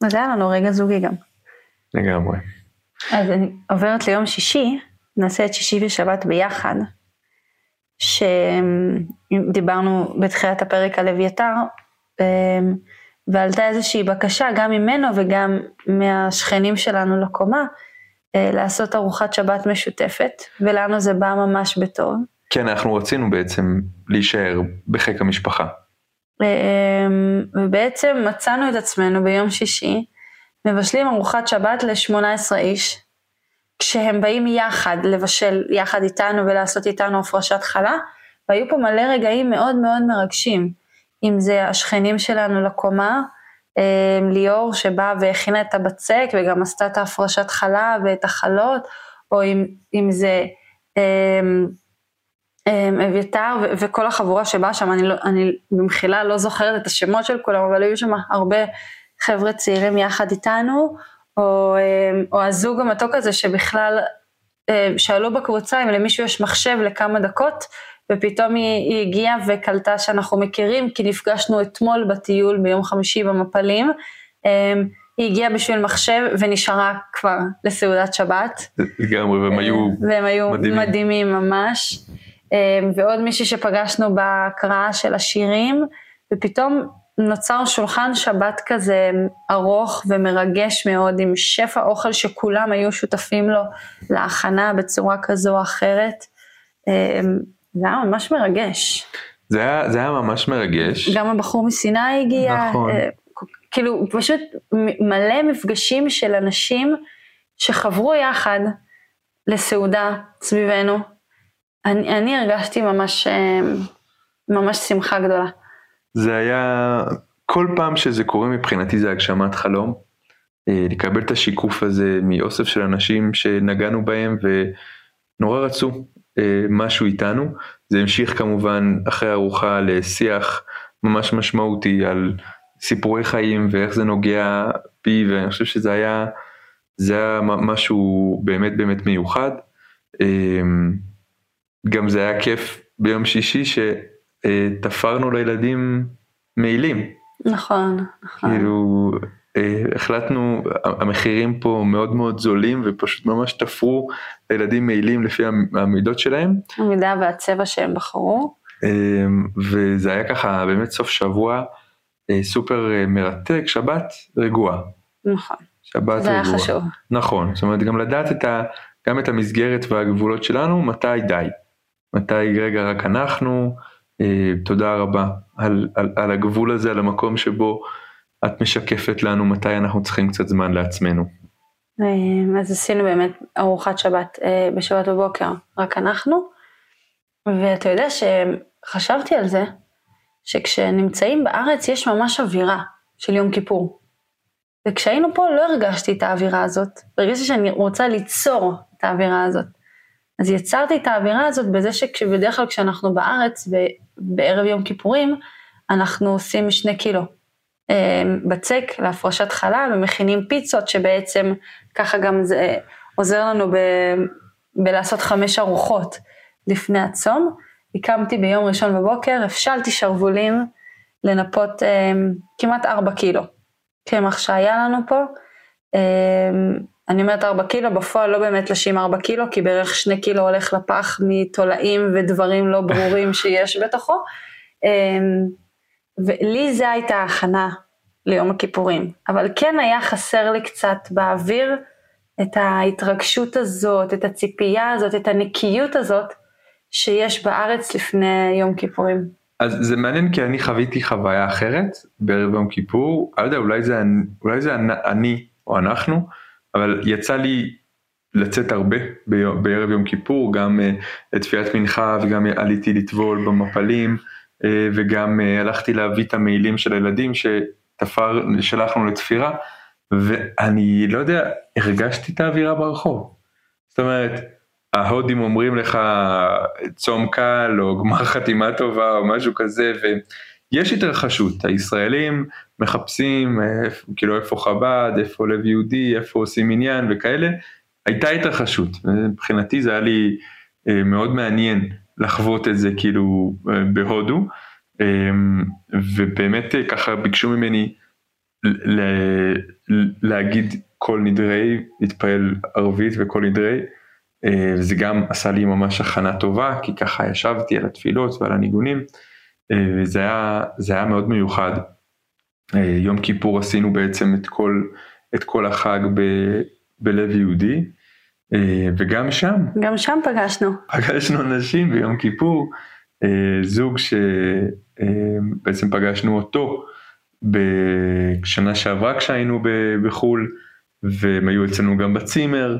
[SPEAKER 3] אז היה לנו רגע זוגי גם.
[SPEAKER 2] לגמרי.
[SPEAKER 3] אז אני עוברת ליום שישי, נעשה את שישי ושבת ביחד, שדיברנו בתחילת הפרק על אביתר, אמ, ועלתה איזושהי בקשה גם ממנו וגם מהשכנים שלנו לקומה, לעשות ארוחת שבת משותפת, ולנו זה בא ממש בטוב.
[SPEAKER 2] כן, אנחנו רצינו בעצם להישאר בחיק המשפחה.
[SPEAKER 3] אמ, ובעצם מצאנו את עצמנו ביום שישי, מבשלים ארוחת שבת ל-18 איש, כשהם באים יחד לבשל יחד איתנו ולעשות איתנו הפרשת חלה, והיו פה מלא רגעים מאוד מאוד מרגשים, אם זה השכנים שלנו לקומה, ליאור שבאה והכינה את הבצק וגם עשתה את ההפרשת חלה ואת החלות, או אם, אם זה אמ, אמ, אביתר וכל החבורה שבאה שם, אני, לא, אני במחילה לא זוכרת את השמות של כולם, אבל היו שם הרבה חבר'ה צעירים יחד איתנו, או, אמ, או הזוג המתוק הזה שבכלל אמ, שאלו בקבוצה אם למישהו יש מחשב לכמה דקות, ופתאום היא, היא הגיעה וקלטה שאנחנו מכירים, כי נפגשנו אתמול בטיול ביום חמישי במפלים. אמ, היא הגיעה בשביל מחשב ונשארה כבר לסעודת שבת.
[SPEAKER 2] לגמרי, והם היו
[SPEAKER 3] והם היו
[SPEAKER 2] מדהימים.
[SPEAKER 3] מדהימים, ממש. אמ, ועוד מישהי שפגשנו בהקראה של השירים, ופתאום נוצר שולחן שבת כזה ארוך ומרגש מאוד, עם שפע אוכל שכולם היו שותפים לו להכנה בצורה כזו או אחרת. זה היה ממש מרגש.
[SPEAKER 2] זה היה, זה היה ממש מרגש.
[SPEAKER 3] גם הבחור מסיני הגיע,
[SPEAKER 2] נכון.
[SPEAKER 3] אה, כאילו פשוט מלא מפגשים של אנשים שחברו יחד לסעודה סביבנו. אני, אני הרגשתי ממש, אה, ממש שמחה גדולה.
[SPEAKER 2] זה היה, כל פעם שזה קורה מבחינתי זה הגשמת חלום. אה, לקבל את השיקוף הזה מאוסף של אנשים שנגענו בהם ונורא רצו משהו איתנו. זה המשיך כמובן אחרי ארוחה לשיח ממש משמעותי על סיפורי חיים ואיך זה נוגע בי ואני חושב שזה היה, זה היה משהו באמת באמת מיוחד. אמ, גם זה היה כיף ביום שישי שתפרנו לילדים מעילים.
[SPEAKER 3] נכון, נכון.
[SPEAKER 2] כאילו אה, החלטנו, המחירים פה מאוד מאוד זולים ופשוט ממש תפרו לילדים מעילים לפי המידות שלהם.
[SPEAKER 3] המידה והצבע שהם בחרו.
[SPEAKER 2] אמ, וזה היה ככה באמת סוף שבוע אה, סופר אה, מרתק, שבת רגועה.
[SPEAKER 3] נכון.
[SPEAKER 2] שבת רגועה.
[SPEAKER 3] זה היה חשוב.
[SPEAKER 2] נכון, זאת אומרת גם לדעת את ה, גם את המסגרת והגבולות שלנו, מתי די. מתי רגע רק אנחנו, אה, תודה רבה על, על, על הגבול הזה, על המקום שבו את משקפת לנו מתי אנחנו צריכים קצת זמן לעצמנו.
[SPEAKER 3] אה, אז עשינו באמת ארוחת שבת אה, בשבת בבוקר, רק אנחנו. ואתה יודע שחשבתי על זה, שכשנמצאים בארץ יש ממש אווירה של יום כיפור. וכשהיינו פה לא הרגשתי את האווירה הזאת, הרגשתי שאני רוצה ליצור את האווירה הזאת. אז יצרתי את האווירה הזאת בזה שבדרך כלל כשאנחנו בארץ, בערב יום כיפורים, אנחנו עושים שני קילו בצק להפרשת חלה ומכינים פיצות שבעצם ככה גם זה עוזר לנו ב, בלעשות חמש ארוחות לפני הצום. הקמתי ביום ראשון בבוקר, הפשלתי שרוולים לנפות אה, כמעט ארבע קילו. קמח שהיה לנו פה, אה, אני אומרת 4 קילו, בפועל לא באמת לשים 4 קילו, כי בערך 2 קילו הולך לפח מתולעים ודברים לא ברורים שיש בתוכו. ולי זה הייתה הכנה ליום הכיפורים, אבל כן היה חסר לי קצת באוויר את ההתרגשות הזאת, את הציפייה הזאת, את הנקיות הזאת שיש בארץ לפני יום כיפורים.
[SPEAKER 2] אז זה מעניין כי אני חוויתי חוויה אחרת בערב יום כיפור, אני לא יודע, אולי זה, אולי זה אני או אנחנו, אבל יצא לי לצאת הרבה בערב יום כיפור, גם uh, לתפילת מנחה וגם עליתי לטבול במפלים וגם uh, הלכתי להביא את המעילים של הילדים שתפר, שלחנו לתפירה ואני לא יודע, הרגשתי את האווירה ברחוב. זאת אומרת, ההודים אומרים לך צום קל או גמר חתימה טובה או משהו כזה ויש התרחשות, הישראלים מחפשים כאילו איפה חב"ד, איפה לב יהודי, איפה עושים עניין וכאלה, הייתה התרחשות, מבחינתי זה היה לי אה, מאוד מעניין לחוות את זה כאילו אה, בהודו, אה, ובאמת ככה ביקשו ממני להגיד כל נדרי, להתפעל ערבית וכל נדרי, וזה גם עשה לי ממש הכנה טובה, כי ככה ישבתי על התפילות ועל הניגונים, וזה היה, היה מאוד מיוחד. אה, יום כיפור עשינו בעצם את כל, את כל החג ב, בלב יהודי, אה, וגם שם.
[SPEAKER 3] גם שם פגשנו.
[SPEAKER 2] פגשנו אנשים ביום כיפור, אה, זוג שבעצם פגשנו אותו בשנה שעברה כשהיינו בחו"ל, והם היו אצלנו גם בצימר,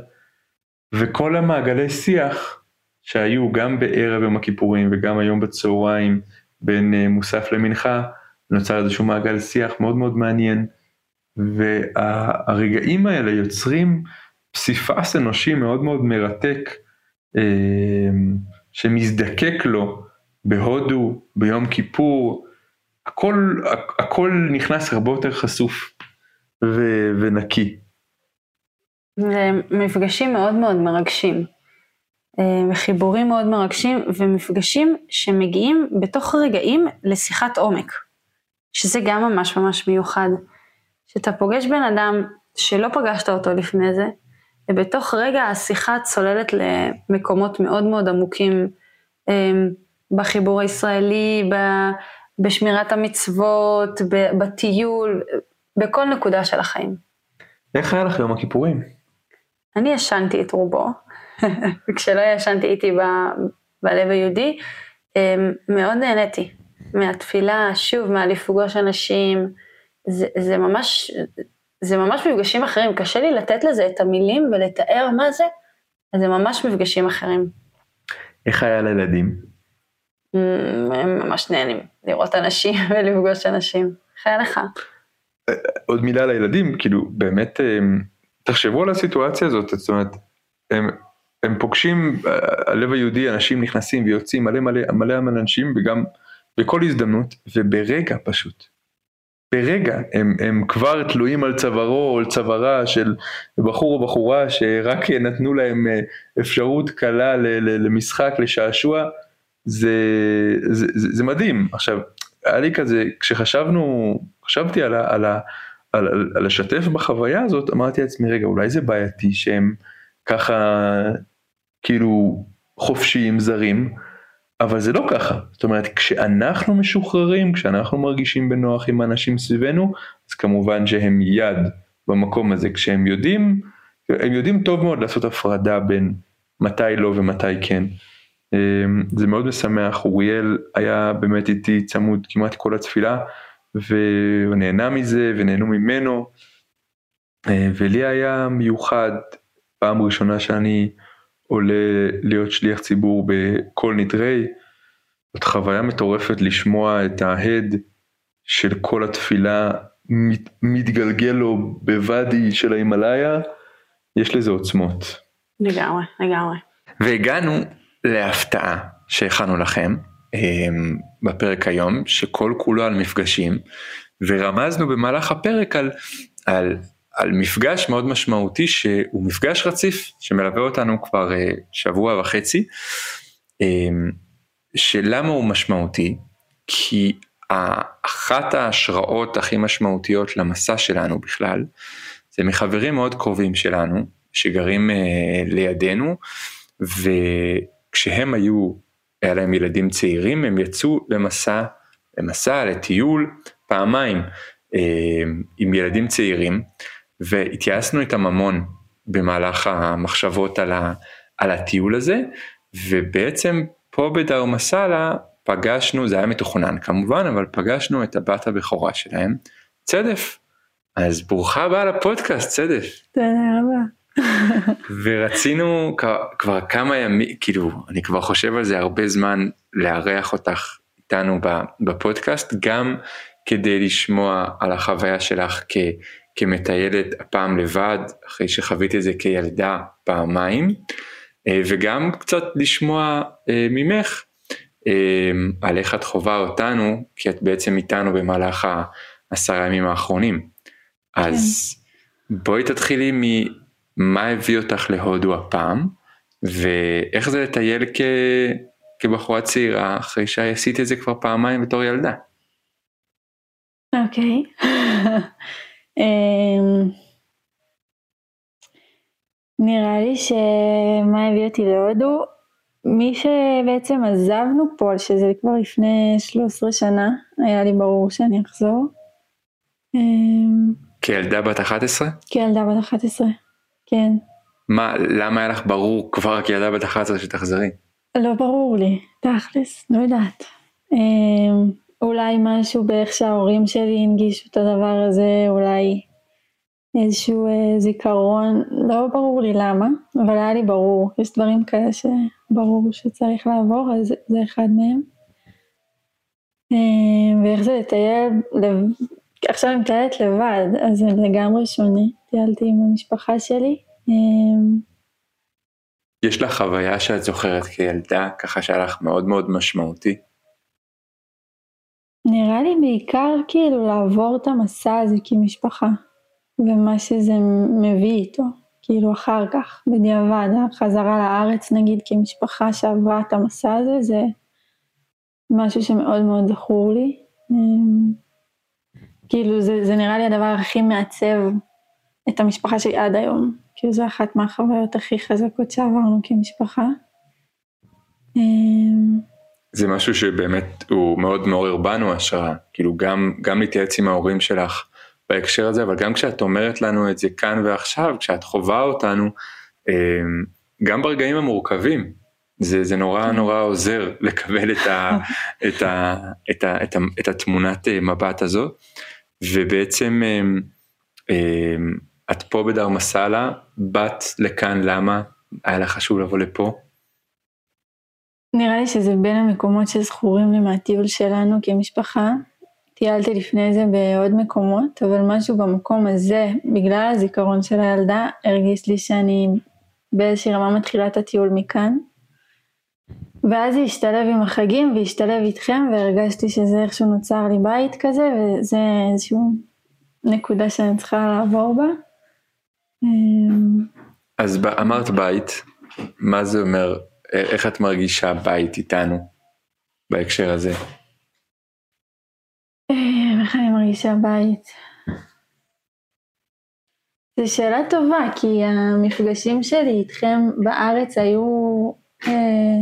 [SPEAKER 2] וכל המעגלי שיח שהיו גם בערב יום הכיפורים וגם היום בצהריים בין מוסף למנחה, נוצר איזשהו מעגל שיח מאוד מאוד מעניין, והרגעים האלה יוצרים פסיפס אנושי מאוד מאוד מרתק, אה, שמזדקק לו בהודו, ביום כיפור, הכל, הכל נכנס הרבה יותר חשוף ו, ונקי.
[SPEAKER 3] מפגשים מאוד מאוד מרגשים, אה, חיבורים מאוד מרגשים ומפגשים שמגיעים בתוך רגעים לשיחת עומק. שזה גם ממש ממש מיוחד. שאתה פוגש בן אדם שלא פגשת אותו לפני זה, ובתוך רגע השיחה צוללת למקומות מאוד מאוד עמוקים אמ, בחיבור הישראלי, בשמירת המצוות, בטיול, בכל נקודה של החיים.
[SPEAKER 2] איך היה לך יום הכיפורים?
[SPEAKER 3] אני ישנתי את רובו, וכשלא ישנתי איתי בלב היהודי, אמ, מאוד נהניתי. מהתפילה, שוב, מהלפגוש אנשים, זה, זה ממש, זה ממש מפגשים אחרים, קשה לי לתת לזה את המילים ולתאר מה זה, אז זה ממש מפגשים אחרים.
[SPEAKER 2] איך היה לילדים?
[SPEAKER 3] הם ממש נהנים לראות אנשים ולפגוש אנשים. איך היה לך?
[SPEAKER 2] עוד מילה לילדים, כאילו באמת אמ, תחשבו על הסיטואציה הזאת, זאת אומרת, הם, הם פוגשים, הלב היהודי, אנשים נכנסים ויוצאים, מלא מלא מלא אנשים, וגם בכל הזדמנות, וברגע פשוט, ברגע הם, הם כבר תלויים על צווארו או על צווארה של בחור או בחורה שרק נתנו להם אה, אפשרות קלה למשחק, לשעשוע, זה, זה, זה, זה מדהים. עכשיו, היה לי כזה, כשחשבנו, חשבתי על, על לשתף בחוויה הזאת, אמרתי לעצמי, רגע, אולי זה בעייתי שהם ככה, כאילו, חופשיים, זרים, אבל זה לא ככה. זאת אומרת, כשאנחנו משוחררים, כשאנחנו מרגישים בנוח עם האנשים סביבנו, אז כמובן שהם מיד במקום הזה. כשהם יודעים, הם יודעים טוב מאוד לעשות הפרדה בין מתי לא ומתי כן. אמ, זה מאוד משמח, אוריאל היה באמת איתי צמוד כמעט כל התפילה, והוא נהנה מזה ונהנו ממנו, אה, ולי היה מיוחד, פעם ראשונה שאני עולה להיות שליח ציבור בכל נדרי, זאת חוויה מטורפת לשמוע את ההד של כל התפילה מת, מתגלגל לו בוואדי של ההימאליה, יש לזה עוצמות.
[SPEAKER 4] לגמרי, לגמרי.
[SPEAKER 2] והגענו להפתעה שהכנו לכם אמ, בפרק היום, שכל כולו על מפגשים, ורמזנו במהלך הפרק על, על, על מפגש מאוד משמעותי שהוא מפגש רציף שמלווה אותנו כבר אה, שבוע וחצי. אמ, שלמה הוא משמעותי? כי אחת ההשראות הכי משמעותיות למסע שלנו בכלל, זה מחברים מאוד קרובים שלנו, שגרים אה, לידינו, וכשהם היו, היה להם ילדים צעירים, הם יצאו למסע, למסע, לטיול, פעמיים אה, עם ילדים צעירים, והתייעצנו איתם המון במהלך המחשבות על, ה, על הטיול הזה, ובעצם פה בדרמסלה פגשנו, זה היה מתוכנן כמובן, אבל פגשנו את הבת הבכורה שלהם, צדף. אז ברוכה הבאה לפודקאסט, צדף.
[SPEAKER 4] תודה רבה.
[SPEAKER 2] ורצינו כבר כמה ימים, כאילו, אני כבר חושב על זה הרבה זמן, לארח אותך איתנו בפודקאסט, גם כדי לשמוע על החוויה שלך כ, כמטיילת הפעם לבד, אחרי שחוויתי את זה כילדה פעמיים. אה, וגם קצת לשמוע אה, ממך אה, על איך את חווה אותנו, כי את בעצם איתנו במהלך העשרה ימים האחרונים. אז כן. בואי תתחילי ממה הביא אותך להודו הפעם, ואיך זה לטייל כ... כבחורה צעירה אחרי שעשית את זה כבר פעמיים בתור ילדה.
[SPEAKER 4] אוקיי. אמ, נראה לי שמה הביא אותי להודו, מי שבעצם עזבנו פה, שזה כבר לפני 13 שנה, היה לי ברור שאני אחזור.
[SPEAKER 2] אמ, כילדה בת 11?
[SPEAKER 4] כילדה בת 11, כן.
[SPEAKER 2] מה, למה היה לך ברור כבר כילדה בת 11 שתחזרי?
[SPEAKER 4] לא ברור לי, תכלס, לא יודעת. אולי משהו באיך שההורים שלי הנגישו את הדבר הזה, אולי איזשהו אה, זיכרון, לא ברור לי למה, אבל היה לי ברור, יש דברים כאלה שברור שצריך לעבור, אז זה אחד מהם. אה, ואיך זה לטייל, לב... עכשיו אני מטיילת לבד, אז זה לגמרי שונה, טיילתי עם המשפחה שלי. אה,
[SPEAKER 2] יש לך חוויה שאת זוכרת כילדה, ככה שהיה לך מאוד מאוד משמעותי?
[SPEAKER 4] נראה לי בעיקר כאילו לעבור את המסע הזה כמשפחה. ומה שזה מביא איתו, כאילו אחר כך, בדיעבד, החזרה לארץ נגיד כמשפחה שעברה את המסע הזה, זה משהו שמאוד מאוד זכור לי. אמ, כאילו זה, זה נראה לי הדבר הכי מעצב את המשפחה שלי עד היום, כאילו זו אחת מהחוויות הכי חזקות שעברנו כמשפחה.
[SPEAKER 2] זה משהו שבאמת הוא מאוד מעורר בנו השראה, כאילו גם, גם להתייעץ עם ההורים שלך בהקשר הזה, אבל גם כשאת אומרת לנו את זה כאן ועכשיו, כשאת חווה אותנו, אמ, גם ברגעים המורכבים, זה, זה נורא כן. נורא עוזר לקבל את, ה, את, ה, את, ה, את, ה, את התמונת אה, מבט הזו, ובעצם אמ, אמ, את פה בדרמסלה, באת לכאן למה? היה לך חשוב לבוא לפה?
[SPEAKER 4] נראה לי שזה בין המקומות שזכורים לי מהטיול שלנו כמשפחה. טיילתי לפני זה בעוד מקומות, אבל משהו במקום הזה, בגלל הזיכרון של הילדה, הרגיש לי שאני באיזושהי רמה מתחילה את הטיול מכאן. ואז זה השתלב עם החגים והשתלב איתכם והרגשתי שזה איכשהו נוצר לי בית כזה וזה איזושהי נקודה שאני צריכה לעבור בה. אמ,
[SPEAKER 2] אז אמרת בית, מה זה אומר, איך את מרגישה בית איתנו בהקשר הזה?
[SPEAKER 4] אמ, איך אני מרגישה בית? זו שאלה טובה, כי המפגשים שלי איתכם בארץ היו אה,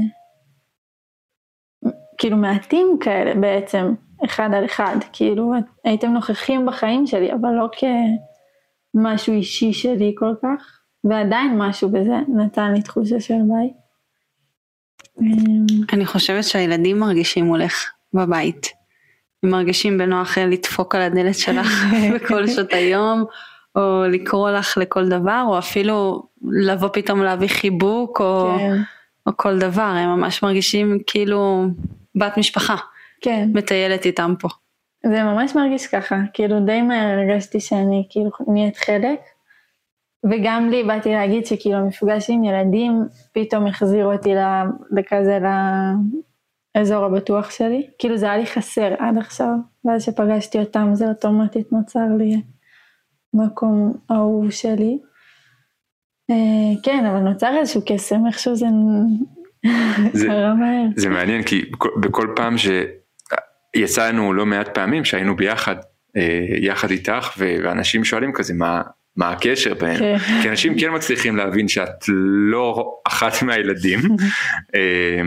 [SPEAKER 4] כאילו מעטים כאלה בעצם, אחד על אחד, כאילו הייתם נוכחים בחיים שלי, אבל לא כמשהו אישי שלי כל כך, ועדיין משהו בזה נתן לי תחושה של בית. אמ,
[SPEAKER 3] אני חושבת שהילדים מרגישים מולך בבית. הם מרגישים בנוח לדפוק על הדלת שלך בכל שעות היום, או לקרוא לך לכל דבר, או אפילו לבוא פתאום להביא חיבוק, או, כן. או כל דבר, הם ממש מרגישים כאילו בת משפחה.
[SPEAKER 4] כן.
[SPEAKER 3] מטיילת איתם פה.
[SPEAKER 4] זה ממש מרגיש ככה, כאילו די מהר הרגשתי שאני כאילו נהיית חלק, וגם לי באתי להגיד שכאילו המפגש עם ילדים פתאום החזיר אותי לכזה לאזור הבטוח שלי, כאילו זה היה לי חסר עד עכשיו, ואז שפגשתי אותם זה אוטומטית נוצר לי מקום אהוב שלי. אה, כן, אבל נוצר איזשהו קסם, איכשהו זה
[SPEAKER 2] זה, זה מעניין כי בכל פעם שיצא לנו לא מעט פעמים שהיינו ביחד, אה, יחד איתך ואנשים שואלים כזה מה, מה הקשר בינינו, כן. כי אנשים כן מצליחים להבין שאת לא אחת מהילדים אה,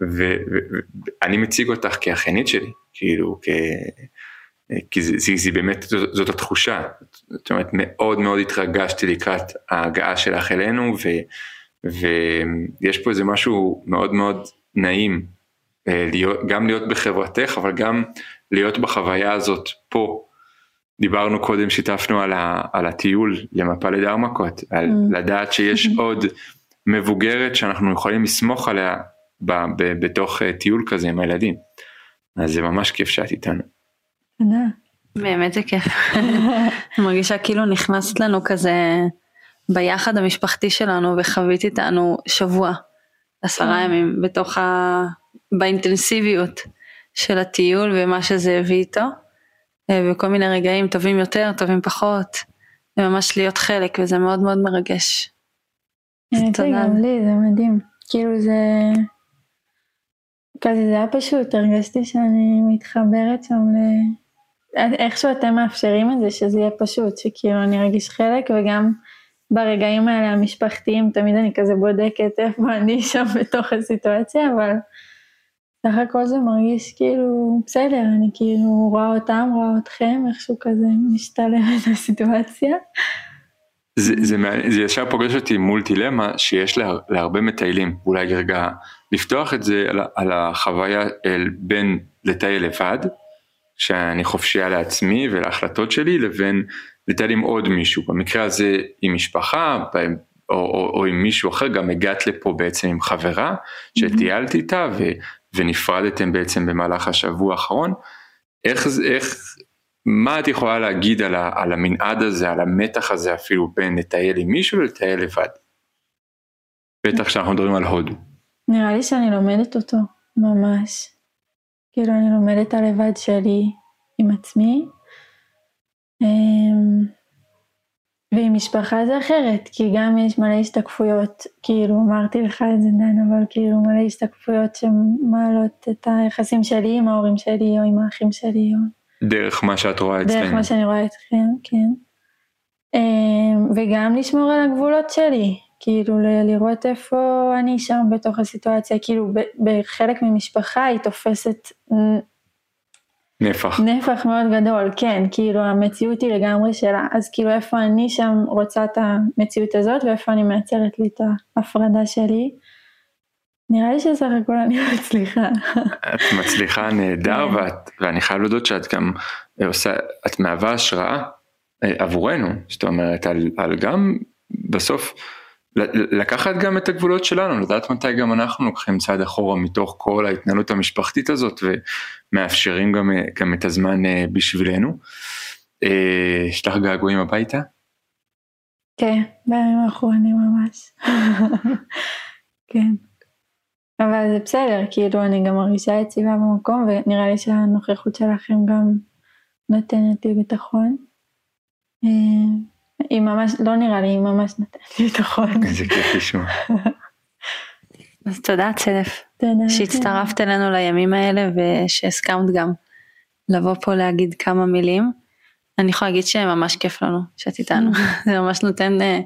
[SPEAKER 2] ואני מציג אותך כאחיינית שלי, כאילו כ... כי זה, זה, זה באמת זאת, זאת התחושה, זאת אומרת מאוד מאוד התרגשתי לקראת ההגעה שלך אלינו ו, ויש פה איזה משהו מאוד מאוד נעים, אה, להיות, גם להיות בחברתך אבל גם להיות בחוויה הזאת פה. דיברנו קודם, שיתפנו על, ה, על הטיול למפה לדרמקות, על mm. לדעת שיש עוד מבוגרת שאנחנו יכולים לסמוך עליה ב, ב, בתוך אה, טיול כזה עם הילדים. אז זה ממש כיף שאת איתנו.
[SPEAKER 4] תודה.
[SPEAKER 3] באמת זה כיף. אני מרגישה כאילו נכנסת לנו כזה ביחד המשפחתי שלנו וחווית איתנו שבוע, עשרה כן. ימים, בתוך ה... באינטנסיביות של הטיול ומה שזה הביא איתו, אה, וכל מיני רגעים טובים יותר, טובים פחות, וממש להיות חלק וזה מאוד מאוד מרגש.
[SPEAKER 4] תודה. גם לי זה מדהים, כאילו זה... כזה זה היה פשוט, הרגשתי שאני מתחברת שם ל... איכשהו אתם מאפשרים את זה, שזה יהיה פשוט, שכאילו אני ארגיש חלק וגם ברגעים האלה המשפחתיים תמיד אני כזה בודקת איפה אני שם בתוך הסיטואציה, אבל סך הכל זה מרגיש כאילו בסדר, אני כאילו רואה אותם, רואה אתכם, איכשהו כזה משתלבת הסיטואציה.
[SPEAKER 2] זה, זה, זה ישר פוגש אותי מול דילמה שיש לה, להרבה מטיילים, אולי רגע לפתוח את זה על, על החוויה אל, בין לטייל לבד, שאני חופשייה לעצמי ולהחלטות שלי, לבין לטייל עם עוד מישהו, במקרה הזה עם משפחה, או, או, או עם מישהו אחר, גם הגעת לפה בעצם עם חברה שטיילתי איתה ו, ונפרדתם בעצם במהלך השבוע האחרון. איך, איך, מה את יכולה להגיד על, ה, על המנעד הזה, על המתח הזה אפילו בין לטייל עם מישהו לטייל לבד? בטח כשאנחנו מדברים על הודו.
[SPEAKER 4] נראה לי שאני לומדת אותו, ממש. כאילו אני לומדת הלבד שלי עם עצמי, אמ, ועם משפחה זה אחרת, כי גם יש מלא השתקפויות, כאילו אמרתי לך את זה דן, אבל כאילו מלא השתקפויות שמעלות את היחסים שלי עם ההורים שלי או עם האחים שלי. או...
[SPEAKER 2] דרך מה שאת רואה אצלנו.
[SPEAKER 4] דרך מה שאני רואה אצלכם, כן. אמ, וגם לשמור על הגבולות שלי, כאילו לראות איפה אני שם בתוך הסיטואציה, כאילו בחלק ממשפחה היא תופסת
[SPEAKER 2] נפח.
[SPEAKER 4] נפח מאוד גדול, כן, כאילו המציאות היא לגמרי שלה, אז כאילו איפה אני שם רוצה את המציאות הזאת ואיפה אני מייצרת לי את ההפרדה שלי. נראה לי שסך הכל אני מצליחה.
[SPEAKER 2] את מצליחה נהדר כן. ואת, ואני חייב להודות שאת גם עושה, את מהווה השראה אה, עבורנו, זאת אומרת על, על גם בסוף לקחת גם את הגבולות שלנו, לדעת מתי גם אנחנו לוקחים צעד אחורה מתוך כל ההתנהלות המשפחתית הזאת ומאפשרים גם, גם את הזמן אה, בשבילנו. אה, יש לך געגועים הביתה?
[SPEAKER 4] כן, בימים האחרונים ממש. כן. אבל זה בסדר, כאילו אני גם מרגישה יציבה במקום ונראה לי שהנוכחות שלכם גם נותנת לי ביטחון. היא ממש, לא נראה לי, היא ממש נתנת לי ביטחון.
[SPEAKER 2] איזה כיף לשמוע.
[SPEAKER 3] אז תודה צדף.
[SPEAKER 4] תודה.
[SPEAKER 3] שהצטרפת אלינו לימים האלה ושהסכמת גם לבוא פה להגיד כמה מילים. אני יכולה להגיד שממש כיף לנו שאת איתנו. זה ממש נותן אה,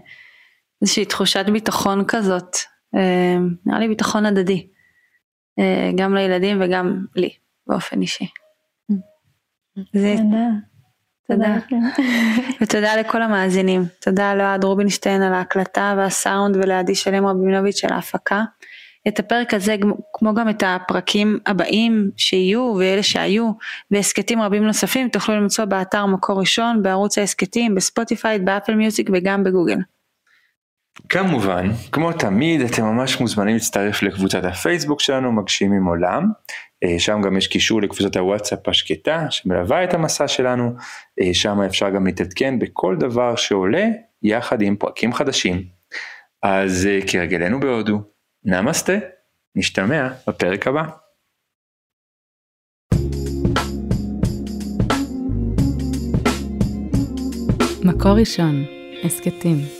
[SPEAKER 3] איזושהי תחושת ביטחון כזאת. אה, נראה לי ביטחון הדדי. אה, גם לילדים וגם לי באופן אישי. זה
[SPEAKER 4] תודה.
[SPEAKER 3] תודה. ותודה לכל המאזינים. תודה לאוהד רובינשטיין על ההקלטה והסאונד ולעדי שלם רבינוביץ' על ההפקה. את הפרק הזה כמו גם את הפרקים הבאים שיהיו ואלה שהיו והסכתים רבים נוספים תוכלו למצוא באתר מקור ראשון בערוץ ההסכתים בספוטיפיי באפל מיוזיק וגם בגוגל.
[SPEAKER 2] כמובן, כמו תמיד, אתם ממש מוזמנים להצטרף לקבוצת הפייסבוק שלנו, מגשימים עולם. אה, שם גם יש קישור לקבוצת הוואטסאפ השקטה שמלווה את המסע שלנו, אה, שם אפשר גם להתעדכן בכל דבר שעולה יחד עם פרקים חדשים. אז אה, כהרגלנו בהודו, נמאסטה, נשתמע בפרק הבא.
[SPEAKER 1] מקור ראשון, הסכתים.